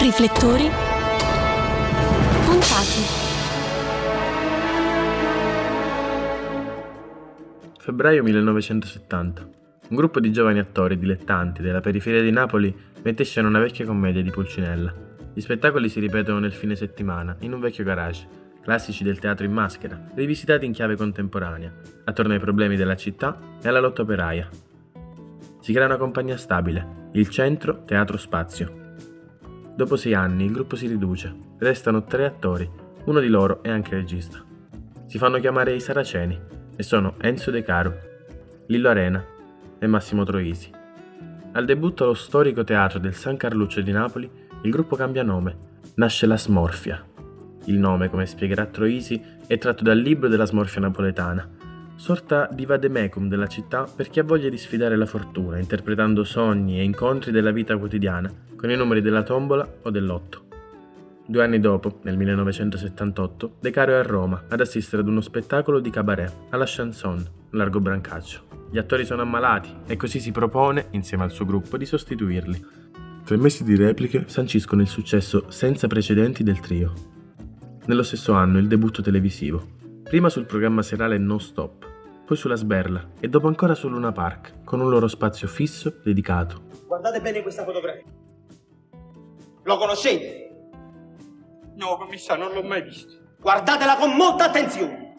Riflettori puntati. Febbraio 1970. Un gruppo di giovani attori dilettanti della periferia di Napoli mette in scena una vecchia commedia di Pulcinella. Gli spettacoli si ripetono nel fine settimana in un vecchio garage, classici del teatro in maschera, rivisitati in chiave contemporanea, attorno ai problemi della città e alla lotta operaia. Si crea una compagnia stabile, il Centro Teatro Spazio. Dopo sei anni il gruppo si riduce, restano tre attori, uno di loro è anche regista. Si fanno chiamare i Saraceni e sono Enzo De Caro, Lillo Arena e Massimo Troisi. Al debutto allo storico teatro del San Carluccio di Napoli, il gruppo cambia nome, nasce la Smorfia. Il nome, come spiegherà Troisi, è tratto dal libro della smorfia napoletana, sorta di vademecum della città per chi ha voglia di sfidare la fortuna, interpretando sogni e incontri della vita quotidiana con i numeri della tombola o dell'otto. Due anni dopo, nel 1978, De Caro è a Roma ad assistere ad uno spettacolo di cabaret alla Chanson, largo Brancaccio. Gli attori sono ammalati e così si propone, insieme al suo gruppo, di sostituirli. Tre mesi di repliche sanciscono il successo senza precedenti del trio. Nello stesso anno il debutto televisivo, prima sul programma serale Non Stop, poi sulla Sberla e dopo ancora su Luna Park, con un loro spazio fisso dedicato. Guardate bene questa fotografia. Lo conoscete? No, commissario, non l'ho mai visto. Guardatela con molta attenzione.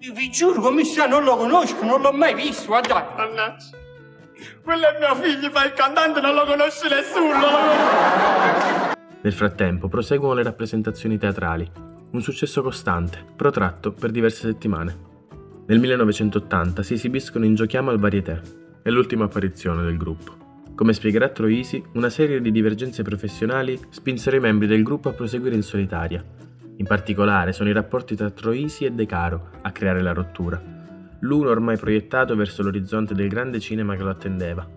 Io vi giuro, commissario, non lo conosco, non l'ho mai visto. Guardate, mannaggia. Quello è mio figlio, fa il cantante, non lo conosce nessuno. Nel frattempo proseguono le rappresentazioni teatrali, un successo costante, protratto per diverse settimane. Nel 1980 si esibiscono in Giochiamo al Varieté, è l'ultima apparizione del gruppo. Come spiegherà Troisi, una serie di divergenze professionali spinsero i membri del gruppo a proseguire in solitaria. In particolare sono i rapporti tra Troisi e De Caro a creare la rottura. L'uno ormai proiettato verso l'orizzonte del grande cinema che lo attendeva,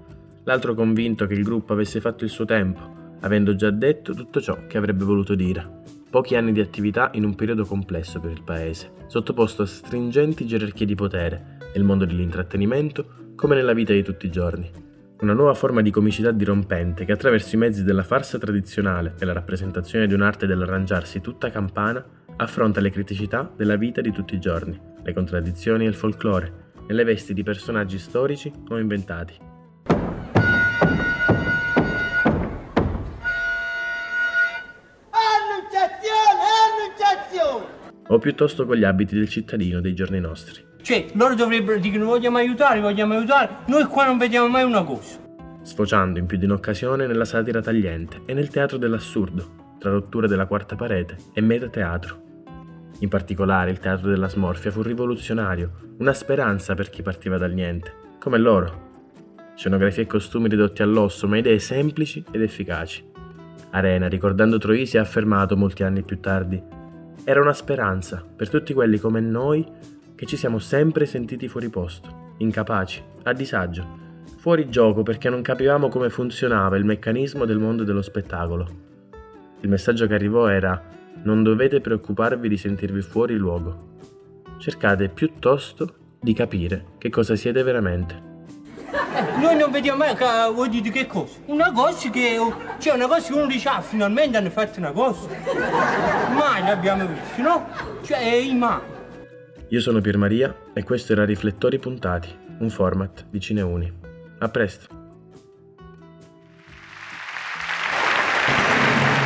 l'altro convinto che il gruppo avesse fatto il suo tempo, avendo già detto tutto ciò che avrebbe voluto dire. Pochi anni di attività in un periodo complesso per il paese, sottoposto a stringenti gerarchie di potere, nel mondo dell'intrattenimento come nella vita di tutti i giorni. Una nuova forma di comicità dirompente che attraverso i mezzi della farsa tradizionale e la rappresentazione di un'arte dell'arrangiarsi tutta campana affronta le criticità della vita di tutti i giorni, le contraddizioni e il folklore, nelle vesti di personaggi storici o inventati. O piuttosto con gli abiti del cittadino dei giorni nostri. Cioè, loro dovrebbero dire vogliamo aiutare, vogliamo aiutare. Noi qua non vediamo mai una cosa. sfociando in più di un'occasione nella satira tagliente e nel teatro dell'assurdo, tra rotture della quarta parete e metateatro. In particolare il teatro della smorfia fu rivoluzionario, una speranza per chi partiva dal niente, come loro. Scenografie e costumi ridotti all'osso, ma idee semplici ed efficaci. Arena, ricordando Troisi, ha affermato molti anni più tardi, era una speranza per tutti quelli come noi che ci siamo sempre sentiti fuori posto, incapaci, a disagio, fuori gioco perché non capivamo come funzionava il meccanismo del mondo dello spettacolo. Il messaggio che arrivò era non dovete preoccuparvi di sentirvi fuori luogo. Cercate piuttosto di capire che cosa siete veramente. Noi non vediamo mai, che, vuoi dire che cosa? Una cosa che, cioè una cosa che uno dice, ah, finalmente hanno fatto una cosa. Mai l'abbiamo visto, no? Cioè, mai. Io sono Pier Maria e questo era Riflettori Puntati, un format di Cineuni. A presto!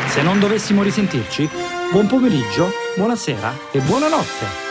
Se non dovessimo risentirci, buon pomeriggio, buonasera e buonanotte.